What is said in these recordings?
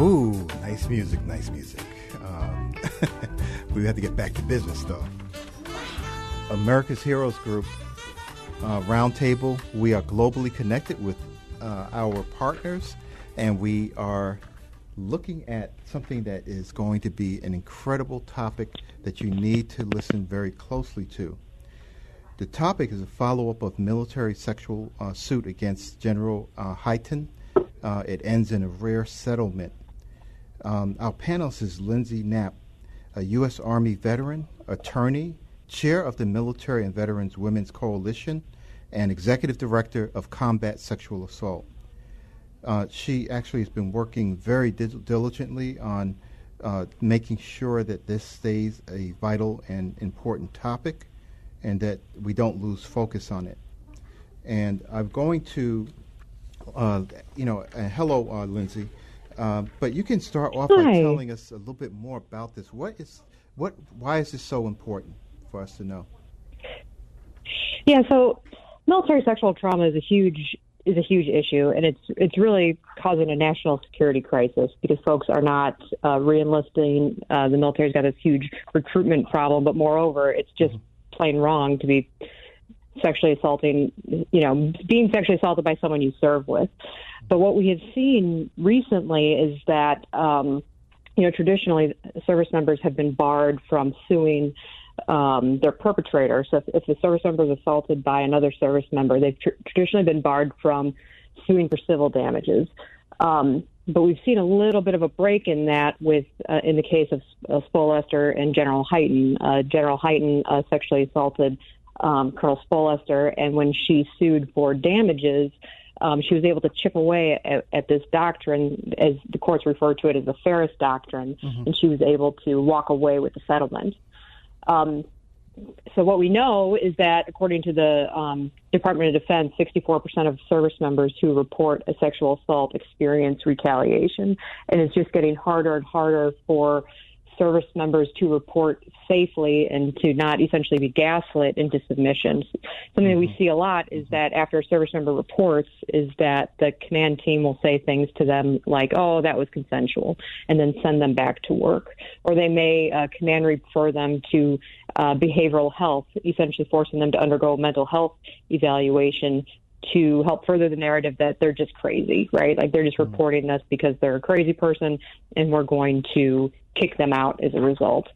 Ooh, nice music, nice music. Um, we have to get back to business, though. America's Heroes Group uh, Roundtable. We are globally connected with uh, our partners, and we are looking at something that is going to be an incredible topic that you need to listen very closely to. The topic is a follow up of military sexual uh, suit against General uh, Hyten. Uh, it ends in a rare settlement. Um, our panelist is Lindsey Knapp, a U.S. Army veteran, attorney, chair of the Military and Veterans Women's Coalition, and executive director of Combat Sexual Assault. Uh, she actually has been working very dil- diligently on uh, making sure that this stays a vital and important topic and that we don't lose focus on it. And I'm going to, uh, you know, uh, hello, uh, Lindsey. Uh, but you can start off by telling us a little bit more about this. What is, what, why is this so important for us to know? Yeah, so military sexual trauma is a huge is a huge issue, and it's it's really causing a national security crisis because folks are not uh, reenlisting. Uh, the military's got this huge recruitment problem, but moreover, it's just plain wrong to be sexually assaulting, you know, being sexually assaulted by someone you serve with. But what we have seen recently is that, um, you know, traditionally service members have been barred from suing um, their perpetrator. So if, if the service member is assaulted by another service member, they've tr- traditionally been barred from suing for civil damages. Um, but we've seen a little bit of a break in that with, uh, in the case of uh, Spletstoser and General Hyten. Uh, General Hyten uh, sexually assaulted um, Colonel Spletstoser, and when she sued for damages, um, she was able to chip away at, at this doctrine, as the courts refer to it as the Feres doctrine, and she was able to walk away with the settlement. Um, so what we know is that, according to the um, Department of Defense, 64% of service members who report a sexual assault experience retaliation, and it's just getting harder and harder for service members to report safely and to not essentially be gaslit into submissions. Something that we see a lot is that after a service member reports, is that the command team will say things to them like, "Oh, that was consensual," and then send them back to work, or they may uh, command refer them to uh, behavioral health, essentially forcing them to undergo mental health evaluation to help further the narrative that they're just crazy, right? Like they're just reporting this because they're a crazy person and we're going to kick them out as a result.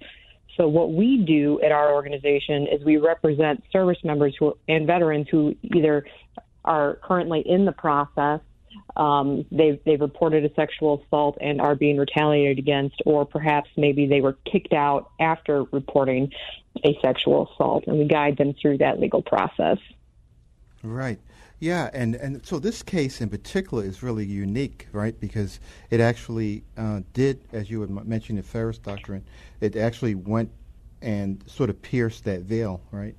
So what we do at our organization is we represent service members who and veterans who either are currently in the process, um, they've they've reported a sexual assault and are being retaliated against, or perhaps maybe they were kicked out after reporting a sexual assault, and we guide them through that legal process. Right. Yeah, and, and so this case in particular is really unique, right? Because it actually uh, did, as you had mentioned, the Feres Doctrine, it actually went and sort of pierced that veil, right?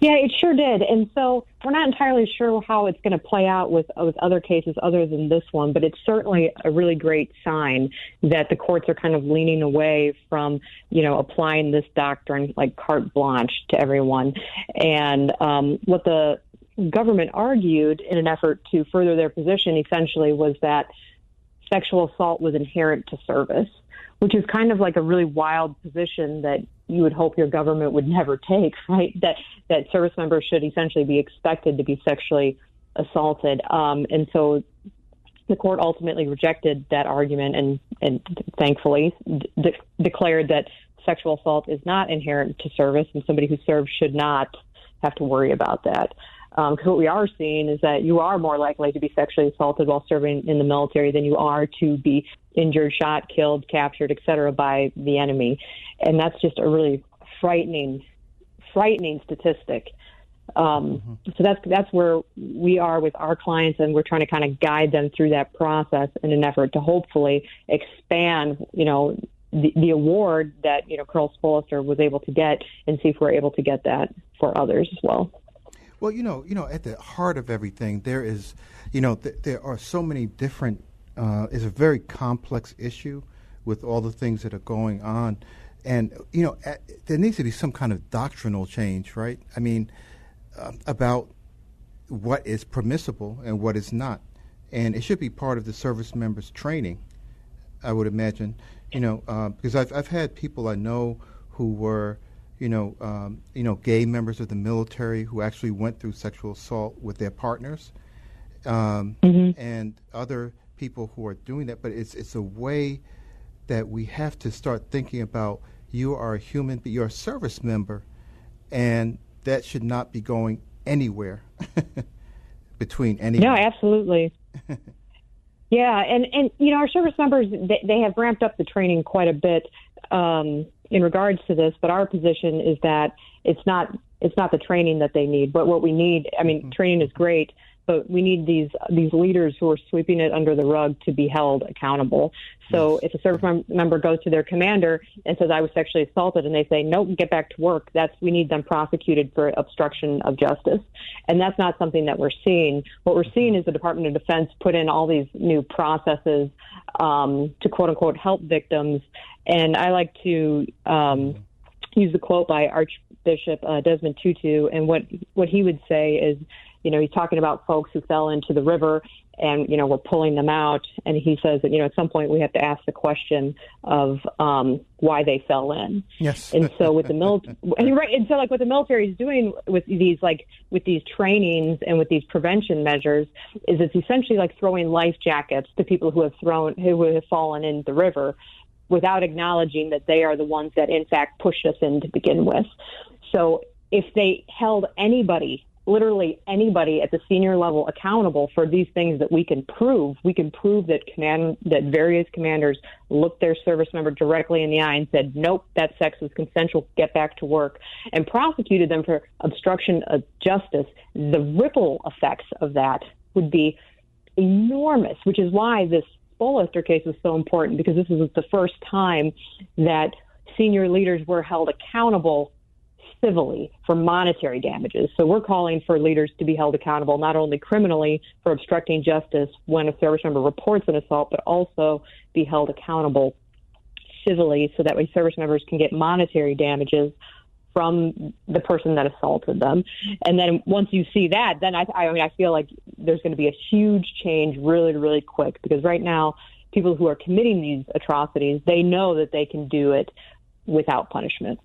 Yeah, it sure did. And so we're not entirely sure how it's going to play out with with other cases other than this one, but it's certainly a really great sign that the courts are kind of leaning away from, you know, applying this doctrine like carte blanche to everyone. And um, what the government argued in an effort to further their position essentially was that sexual assault was inherent to service, which is kind of like a really wild position that you would hope your government would never take, right? That that service members should essentially be expected to be sexually assaulted. Um, and so the court ultimately rejected that argument and, and thankfully de- declared that sexual assault is not inherent to service and somebody who serves should not have to worry about that. Because what we are seeing is that you are more likely to be sexually assaulted while serving in the military than you are to be injured, shot, killed, captured, etc., by the enemy, and that's just a really frightening, frightening statistic. Um, mm-hmm. So that's that's where we are with our clients, and we're trying to kind of guide them through that process in an effort to hopefully expand, you know, the, the award that you know Colonel Spletstoser was able to get, and see if we're able to get that for others as well. Well, you know, you know, at the heart of everything, there is, you know, th- there are so many different. Uh, it's a very complex issue with all the things that are going on, and you know, at, there needs to be some kind of doctrinal change, right? I mean, uh, about what is permissible and what is not, and it should be part of the service members' training. I would imagine, you know, uh, because I've I've had people I know who were you know, um, you know, gay members of the military who actually went through sexual assault with their partners, um, mm-hmm. and other people who are doing that. But it's it's a way that we have to start thinking about. You are a human, but you're a service member, and that should not be going anywhere between any. No, absolutely. yeah, and and you know, our service members they, they have ramped up the training quite a bit. Um, in regards to this, but our position is that it's not it's not the training that they need, but what we need. I mean, mm-hmm. training is great, but we need these these leaders who are sweeping it under the rug to be held accountable. So yes. if a service mem- member goes to their commander and says I was sexually assaulted, and they say nope, get back to work, that's we need them prosecuted for obstruction of justice, and that's not something that we're seeing. What we're seeing is the Department of Defense put in all these new processes um, to quote unquote help victims, and I like to um, use the quote by Archbishop uh, Desmond Tutu, and what what he would say is, you know, he's talking about folks who fell into the river, and you know, we're pulling them out, and he says that you know, at some point we have to ask the question of um, why they fell in. Yes. And so with the military, right, and so like what the military is doing with these like with these trainings and with these prevention measures is it's essentially like throwing life jackets to people who have thrown who have fallen in the river without acknowledging that they are the ones that in fact pushed us in to begin with. So if they held anybody, literally anybody at the senior level accountable for these things that we can prove, we can prove that command that various commanders looked their service member directly in the eye and said, "Nope, that sex was consensual. Get back to work," and prosecuted them for obstruction of justice. The ripple effects of that would be enormous, which is why this Spletstoser case was so important because this was the first time that senior leaders were held accountable civilly for monetary damages. So we're calling for leaders to be held accountable not only criminally for obstructing justice when a service member reports an assault, but also be held accountable civilly so that way service members can get monetary damages from the person that assaulted them. And then once you see that, then I, I mean, I feel like there's going to be a huge change really, really quick because right now, people who are committing these atrocities, they know that they can do it without punishment.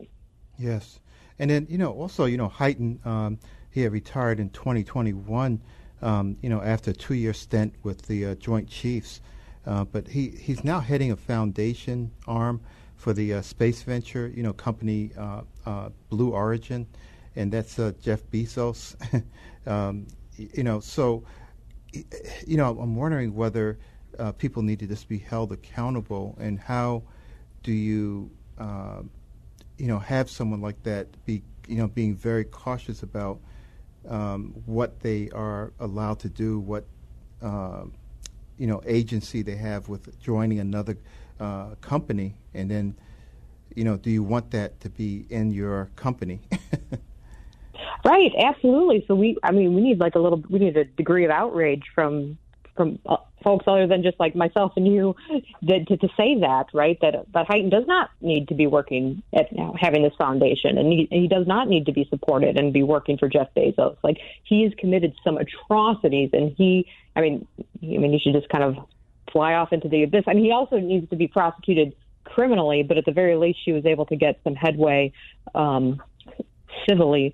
Yes. And then, you know, also, you know, Hyten, um, he had retired in 2021, um, you know, after a two year stint with the uh, Joint Chiefs. Uh, but he, he's now heading a foundation arm for the uh, space venture, you know, company uh, uh, Blue Origin, and that's uh, Jeff Bezos. um, you know, so you know, I'm wondering whether people need to just be held accountable, and how do you, you know, have someone like that be, you know, being very cautious about um, what they are allowed to do, what you know agency they have with joining another uh, company, and then, you know, do you want that to be in your company? right, absolutely. So we, I mean, we need like a little, we need a degree of outrage from from uh, folks other than just like myself and you that, to, to say that, right? That that Hyten does not need to be working at having this foundation, and he, he does not need to be supported and be working for Jeff Bezos. Like he has committed some atrocities, and he, I mean, I mean, he should just kind of fly off into the abyss. I mean, he also needs to be prosecuted criminally, but at the very least, she was able to get some headway um, civilly.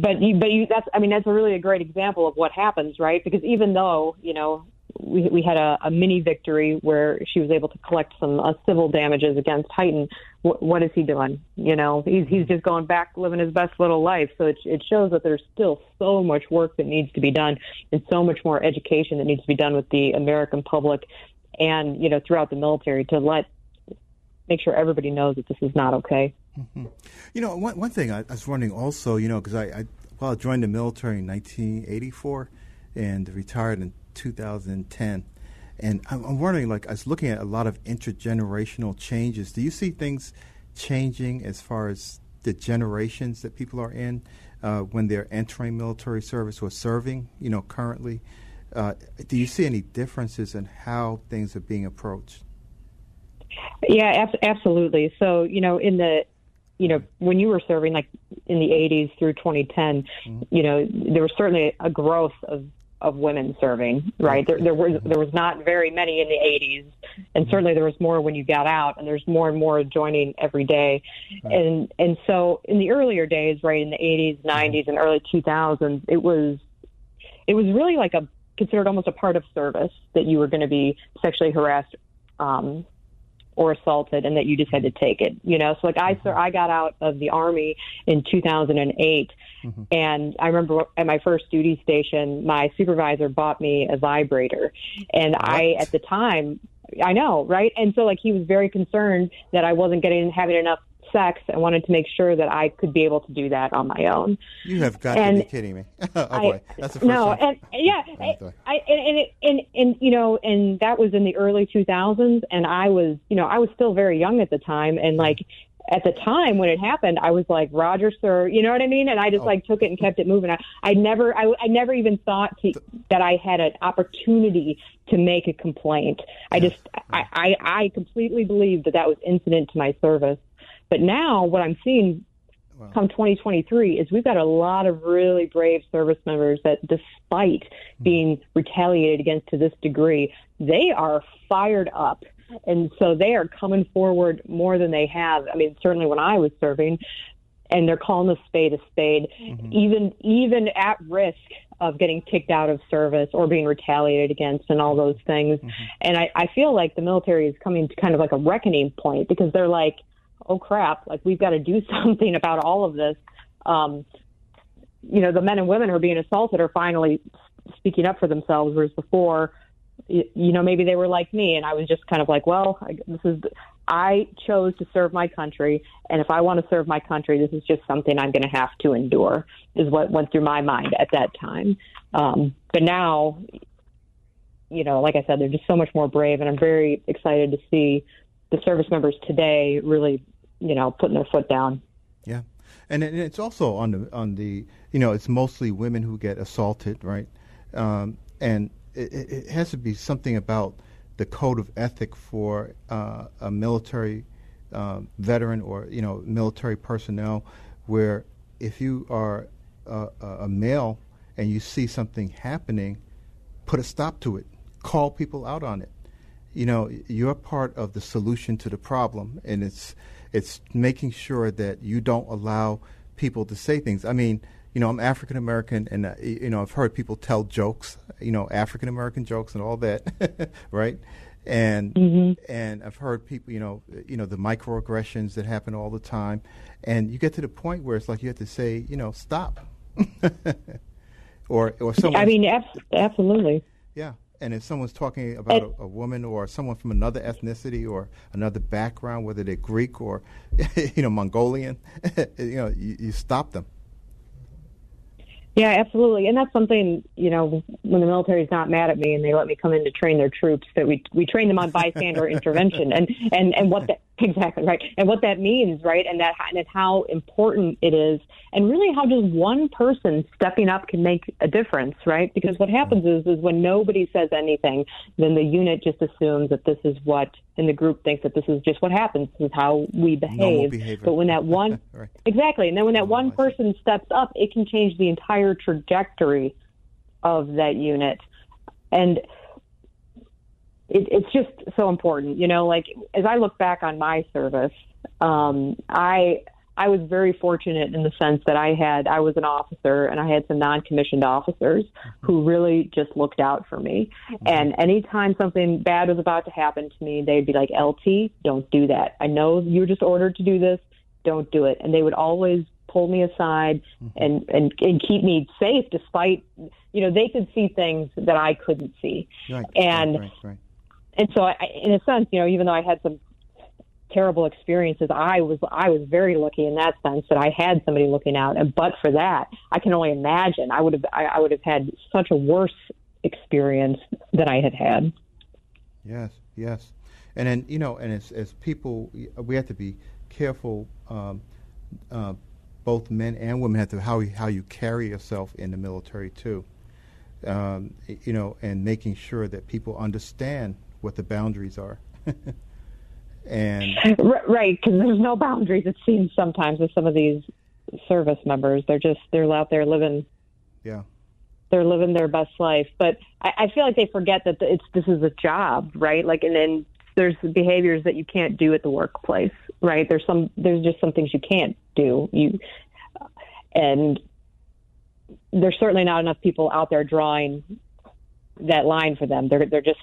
But you, but you, that's I mean that's a really a great example of what happens, right? Because even though you know we, we had a, a mini victory where she was able to collect some uh, civil damages against Hyten. W- what is he doing? You know, he's he's just going back living his best little life. So it it shows that there's still so much work that needs to be done, and so much more education that needs to be done with the American public and you know throughout the military to let make sure everybody knows that this is not okay. Mm-hmm. You know, one one thing I, I was wondering also, you know, because I, I well I joined the military in 1984 and retired in 2010. And I'm, I'm wondering, like, I was looking at a lot of intergenerational changes. Do you see things changing as far as the generations that people are in uh, when they're entering military service or serving, you know, currently? Uh, do you see any differences in how things are being approached? Yeah, ab- absolutely. So, you know, in the you know, when you were serving, like in the 80s through 2010, mm-hmm. you know, there was certainly a growth of of women serving, right? There, there was there was not very many in the 80s, and certainly there was more when you got out, and there's more and more joining every day, and and so in the earlier days, right, in the 80s, 90s, and early 2000s, it was it was really like a considered almost a part of service that you were going to be sexually harassed um, or assaulted and that you just had to take it you know so like i mm-hmm. i got out of the army in 2008 mm-hmm. and i remember at my first duty station my supervisor bought me a vibrator and what? i at the time i know right and so like he was very concerned that i wasn't getting having enough sex, I wanted to make sure that I could be able to do that on my own. You have got and to be kidding me! oh I, boy, that's the first no, time. and yeah, oh, I, I, and, and and and you know, and that was in the early 2000s, and I was, you know, I was still very young at the time, and like at the time when it happened, I was like, Roger, sir, you know what I mean? And I just oh. like took it and kept it moving. I, I never, I, I never even thought to, that I had an opportunity to make a complaint. I just, I, I, I completely believed that that was incident to my service. But now what I'm seeing wow. come 2023 is we've got a lot of really brave service members that despite mm-hmm. being retaliated against to this degree, they are fired up. And so they are coming forward more than they have. I mean, certainly when I was serving, and they're calling a spade a spade, mm-hmm. even even at risk of getting kicked out of service or being retaliated against and all those things. Mm-hmm. And I, I feel like the military is coming to kind of like a reckoning point because they're like, oh crap, like we've got to do something about all of this. Um, you know, the men and women who are being assaulted are finally speaking up for themselves, whereas before, you, know, maybe they were like me, and I was just kind of like, well, I, this is. I chose to serve my country, and if I want to serve my country, this is just something I'm going to have to endure. Is what went through my mind at that time. Um, but now, you know, like I said, they're just so much more brave, and I'm very excited to see the service members today really you know, putting their foot down. Yeah, and it's also on the on the you know it's mostly women who get assaulted, right? Um, and it, it, has to be something about the code of ethic for uh, a military uh, veteran or you know military personnel, where if you are a, a male and you see something happening, put a stop to it, call people out on it. You know, you're part of the solution to the problem, and it's it's making sure that you don't allow people to say things. I mean, you know, I'm African American, and uh, you know, I've heard people tell jokes, you know, African American jokes and all that, right? And mm-hmm. and I've heard people, you know, you know, the microaggressions that happen all the time, and you get to the point where it's like you have to say, you know, stop, or or someone. I mean, absolutely. Yeah, and if someone's talking about a, a, woman or someone from another ethnicity or another background, whether they're Greek or you know Mongolian, you know you, you stop them. Yeah, absolutely, and that's something you know when the military is not mad at me and they let me come in to train their troops that we we train them on bystander intervention and and and what that exactly right and what that means right and that and how important it is and really how just one person stepping up can make a difference right because what happens is is when nobody says anything then the unit just assumes that this is what and the group thinks that this is just what happens. This is how we behave. But when that one, right. exactly, and then when that one person steps up, it can change the entire trajectory of that unit, and it, it's just so important. You know, like as I look back on my service, um, I I was very fortunate in the sense that I had I was an officer and I had some non-commissioned officers who really just looked out for me. Mm-hmm. And anytime something bad was about to happen to me, they'd be like, "LT, don't do that. I know you're just ordered to do this. Don't do it." And they would always pull me aside mm-hmm. and, and and keep me safe despite you know they could see things that I couldn't see. Right, and right, right, and so I, in a sense, you know, even though I had some terrible experiences, I was I was very lucky in that sense that I had somebody looking out. And but for that, I can only imagine I would have I, I would have had such a worse experience than I had had. Yes, yes, and then you know, and as as people, we have to be careful. Um, uh, both men and women have to how how you carry yourself in the military too. Um, you know, and making sure that people understand what the boundaries are. and right, because there's no boundaries. It seems sometimes with some of these service members, they're just they're out there living. Yeah. They're living their best life, but I, I feel like they forget that it's this is a job, right? Like, and then there's behaviors that you can't do at the workplace, right? There's some there's just some things you can't do. You and there's certainly not enough people out there drawing that line for them. They're they're just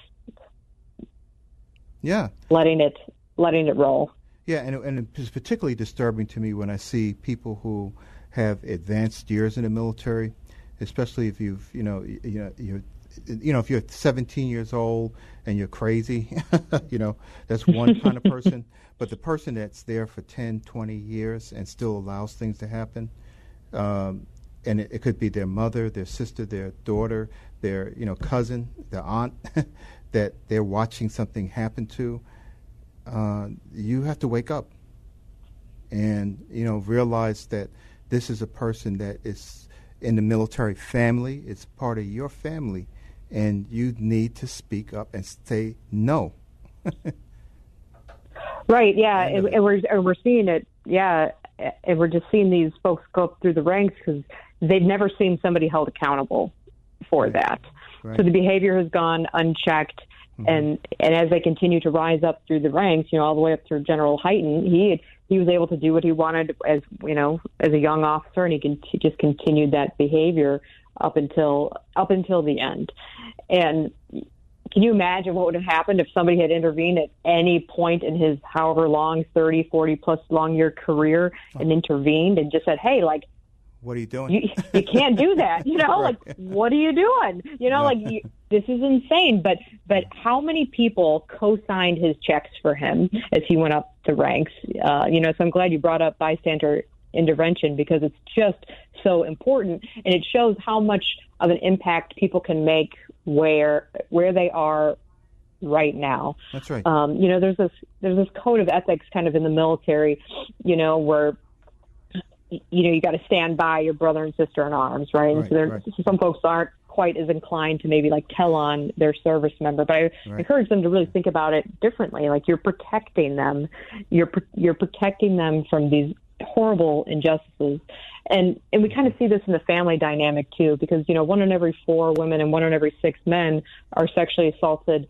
yeah letting it letting it roll. Yeah, and and it's particularly disturbing to me when I see people who have advanced years in the military, especially if you've you know you know you're you know if you're 17 years old and you're crazy, you know that's one kind of person. But the person that's there for 10, 20 years and still allows things to happen, um, and it, it, could be their mother, their sister, their daughter, their you know cousin, their aunt, that they're watching something happen to. Uh, you have to wake up and you know realize that this is a person that is in the military family. It's part of your family, and you need to speak up and say no. right. Yeah, and, and we're and we're seeing it. Yeah, and we're just seeing these folks go up through the ranks because they've never seen somebody held accountable for that. Right. So the behavior has gone unchecked. Mm-hmm. And and as they continue to rise up through the ranks, you know, all the way up through General Hyten, he he was able to do what he wanted as you know as a young officer, and he, can, he just continued that behavior up until up until the end. And can you imagine what would have happened if somebody had intervened at any point in his however long 30 40 plus long year career and intervened and just said hey like what are you doing? You, you can't do that. You know, right. like what are you doing? You know, like you, this is insane. But but how many people co-signed his checks for him as he went up the ranks? Uh, you know, so I'm glad you brought up bystander intervention because it's just so important, and it shows how much of an impact people can make where where they are right now. That's right. Um, you know, there's this there's this code of ethics kind of in the military, you know, where you know, you got to stand by your brother and sister in arms, right? And so, there, right. some folks aren't quite as inclined to maybe like tell on their service member, but I right. encourage them to really think about it differently. Like you're protecting them, you're you're protecting them from these horrible injustices, and and we kind of see this in the family dynamic too, because you know one in every four women and one in every six men are sexually assaulted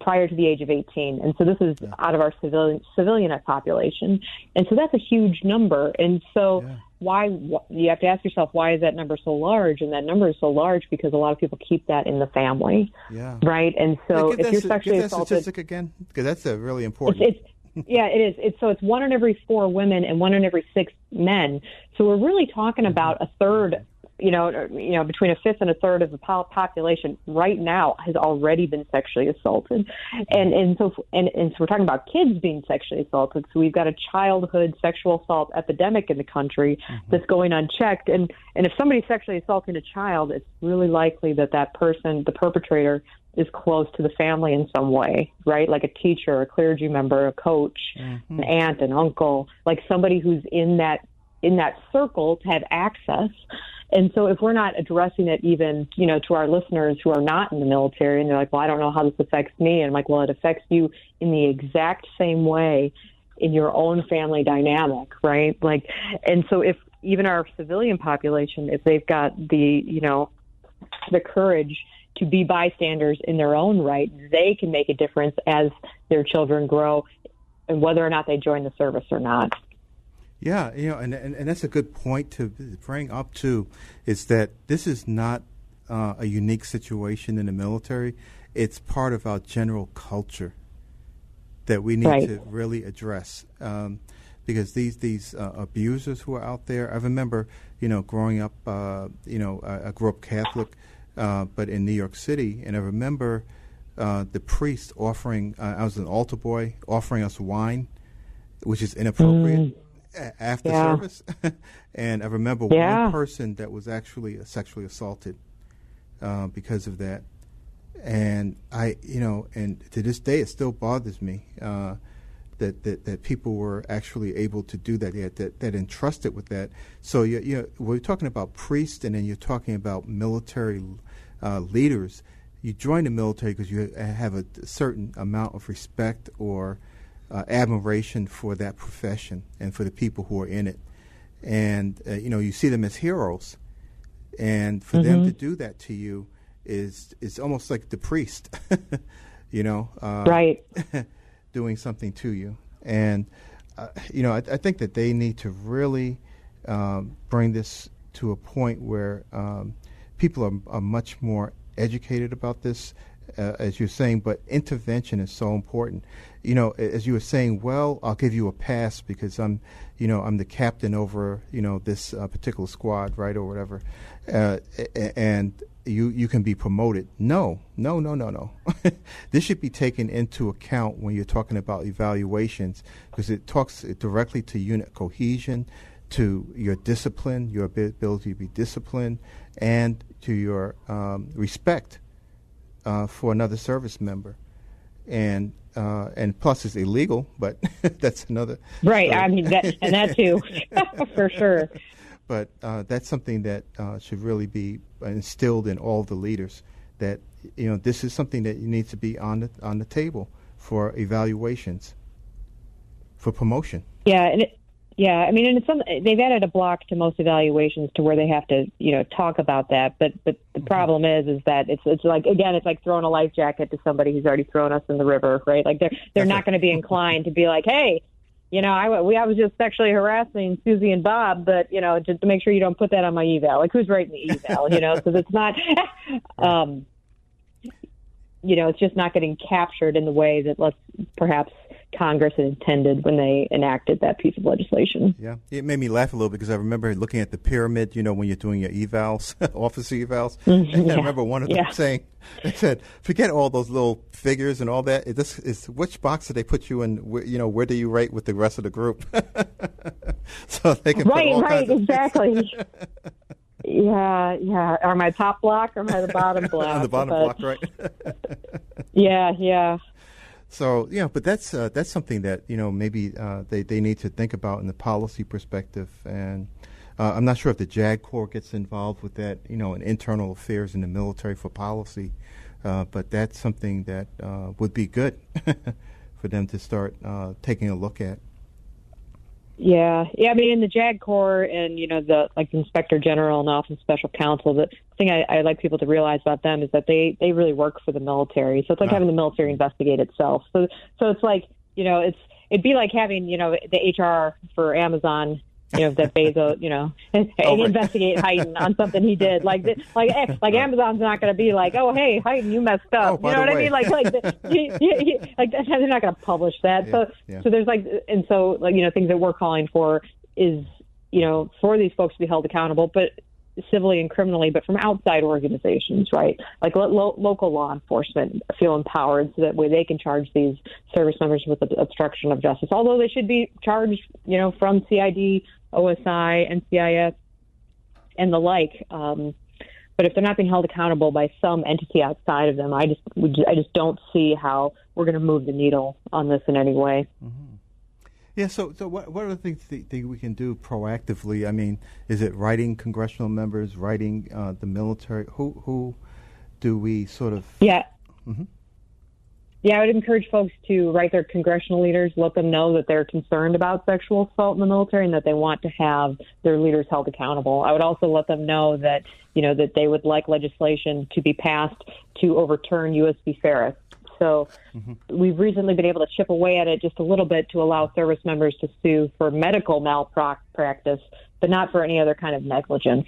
prior to the age of 18. And so this is yeah. out of our civilian civilian population. And so that's a huge number. And so yeah. why you have to ask yourself why is that number so large? And that number is so large because a lot of people keep that in the family. Yeah. Right? And so if you're sexually assaulted statistic again because that's a really important it's, it's, yeah, it is. It's so it's one in every four women and one in every six men. So we're really talking mm-hmm. about a third you know, you know, between a fifth and a third of the population right now has already been sexually assaulted, and and so and, and so we're talking about kids being sexually assaulted. So we've got a childhood sexual assault epidemic in the country mm-hmm. that's going unchecked, and and if somebody's sexually assaulting a child, it's really likely that that person, the perpetrator, is close to the family in some way, right? Like a teacher, a clergy member, a coach, mm-hmm. an aunt, an uncle, like somebody who's in that in that circle to have access and so if we're not addressing it even, you know, to our listeners who are not in the military and they're like, well, I don't know how this affects me. And I'm like, well, it affects you in the exact same way in your own family dynamic, right? Like, and so if even our civilian population, if they've got the, you know, the courage to be bystanders in their own right, they can make a difference as their children grow and whether or not they join the service or not. Yeah, you know, and, and, and that's a good point to bring up too, is that this is not uh, a unique situation in the military. It's part of our general culture that we need right. to really address. Um, because these these uh, abusers who are out there, I remember, you know, growing up, uh, you know, I, I, grew up Catholic, uh, but in New York City, and I remember uh, the priest offering. Uh, I was an altar boy offering us wine, which is inappropriate. Mm. After Yeah. service, and I remember Yeah. one person that was actually sexually assaulted uh, because of that. And I, you know, and to this day, it still bothers me uh, that, that that people were actually able to do that. That that, that entrusted with that. So you, you know, we're talking about priests, and then you're talking about military uh, leaders. You join the military because you have a certain amount of respect or uh, admiration for that profession and for the people who are in it, and uh, you know you see them as heroes and for them to do that to you is is almost like the priest, you know, uh, Right. doing something to you. And uh, you know, I, I think that they need to really um, bring this to a point where um, people are, are much more educated about this. Uh, as you're saying, but intervention is so important. You know, as you were saying, well, I'll give you a pass because I'm, you know, I'm the captain over, you know, this uh, particular squad, right, or whatever, uh, and you you can be promoted. No, no, no, no, no. this should be taken into account when you're talking about evaluations because it talks directly to unit cohesion, to your discipline, your ability to be disciplined, and to your um, respect uh, for another service member, and uh, and plus it's illegal, but that's another Right. I mean, that, and that too, for sure. but uh, that's something that uh, should really be instilled in all the leaders. That you know, this is something that needs to be on the on the table for evaluations, for promotion. Yeah, and it, yeah, I mean, and it's some they've added a block to most evaluations to where they have to, you know, talk about that. But but the problem is, is that it's it's like again, it's like throwing a life jacket to somebody who's already thrown us in the river, right? Like they're they're That's not going to be inclined to be like, hey, you know, I we I was just sexually harassing Susie and Bob, but you know, just to make sure you don't put that on my eval. Like who's writing the eval, you know? Because it's not. um you know, it's just not getting captured in the way that let's perhaps Congress had intended when they enacted that piece of legislation. Yeah, it made me laugh a little because I remember looking at the pyramid. You know, when you're doing your evals, officer evals. Mm, and I yeah. remember one of them Yeah. saying, "They said, forget all those little figures and all that. It, this is which box do they put you in? Where, you know, where do you rate with the rest of the group? so they can Right, right, exactly. yeah, yeah. Or my top block or my the bottom block? on the bottom But- block, right? Yeah, yeah. So yeah, but that's uh, that's something that you know maybe uh, they they need to think about in the policy perspective, and uh, I'm not sure if the JAG Corps gets involved with that, you know, in internal affairs in the military for policy, uh, but that's something that uh, would be good for them to start uh, taking a look at. Yeah, yeah. I mean, in the JAG Corps and you know the like the Inspector General and Office of Special Counsel, the thing I, I like people to realize about them is that they they really work for the military. So it's like Ah. having the military investigate itself. So so it's like you know it's it'd be like having you know the HR for Amazon. You know that Bezos, you know, and, Oh, investigate Hayden on something he did. Like, like, eh, like Amazon's not going to be like, oh, hey, Hayden, you messed Oh, up. by you know what I mean? Like, like, the, you, you, you, like they're not going to publish that. Yeah, so, yeah. so there's like, and so like you know, things that we're calling for is you know for these folks to be held accountable, but civilly and criminally, but from outside organizations, right? Like lo- lo- local law enforcement feel empowered so that way they can charge these service members with ob- obstruction of justice. Although they should be charged, you know, from CID, OSI, NCIS, and the like. Um, but if they're not being held accountable by some entity outside of them, I just I just don't see how we're going to move the needle on this in any way. Yeah. So, so what what are the things that, we can do proactively? I mean, is it writing congressional members, writing uh, the military? Who who do we sort of? Yeah. Mhm. Yeah, I would encourage folks to write their congressional leaders, let them know that they're concerned about sexual assault in the military and that they want to have their leaders held accountable. I would also let them know that, you know, that they would like legislation to be passed to overturn USB Feres. So mm-hmm. we've recently been able to chip away at it just a little bit to allow service members to sue for medical malpractice, but not for any other kind of negligence.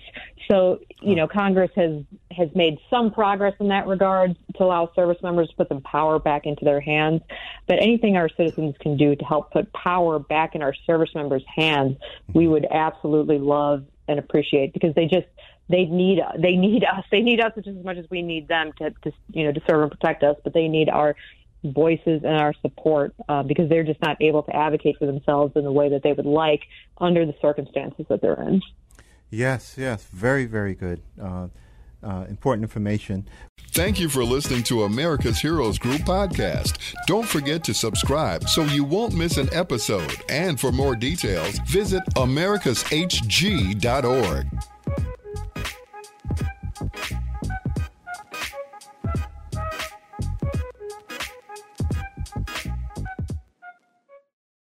So, you know, Congress has has made some progress in that regard to allow service members to put some power back into their hands. But anything our citizens can do to help put power back in our service members' hands, we mm-hmm. would absolutely love and appreciate because they just they need they need us. They need us just as much as we need them to, to you know to serve and protect us. But they need our voices and our support uh, because they're just not able to advocate for themselves in the way that they would like under the circumstances that they're in. Yes, yes, very, very good. Uh, uh, important information. Thank you for listening to America's Heroes Group podcast. Don't forget to subscribe so you won't miss an episode. And for more details, visit americashg.org.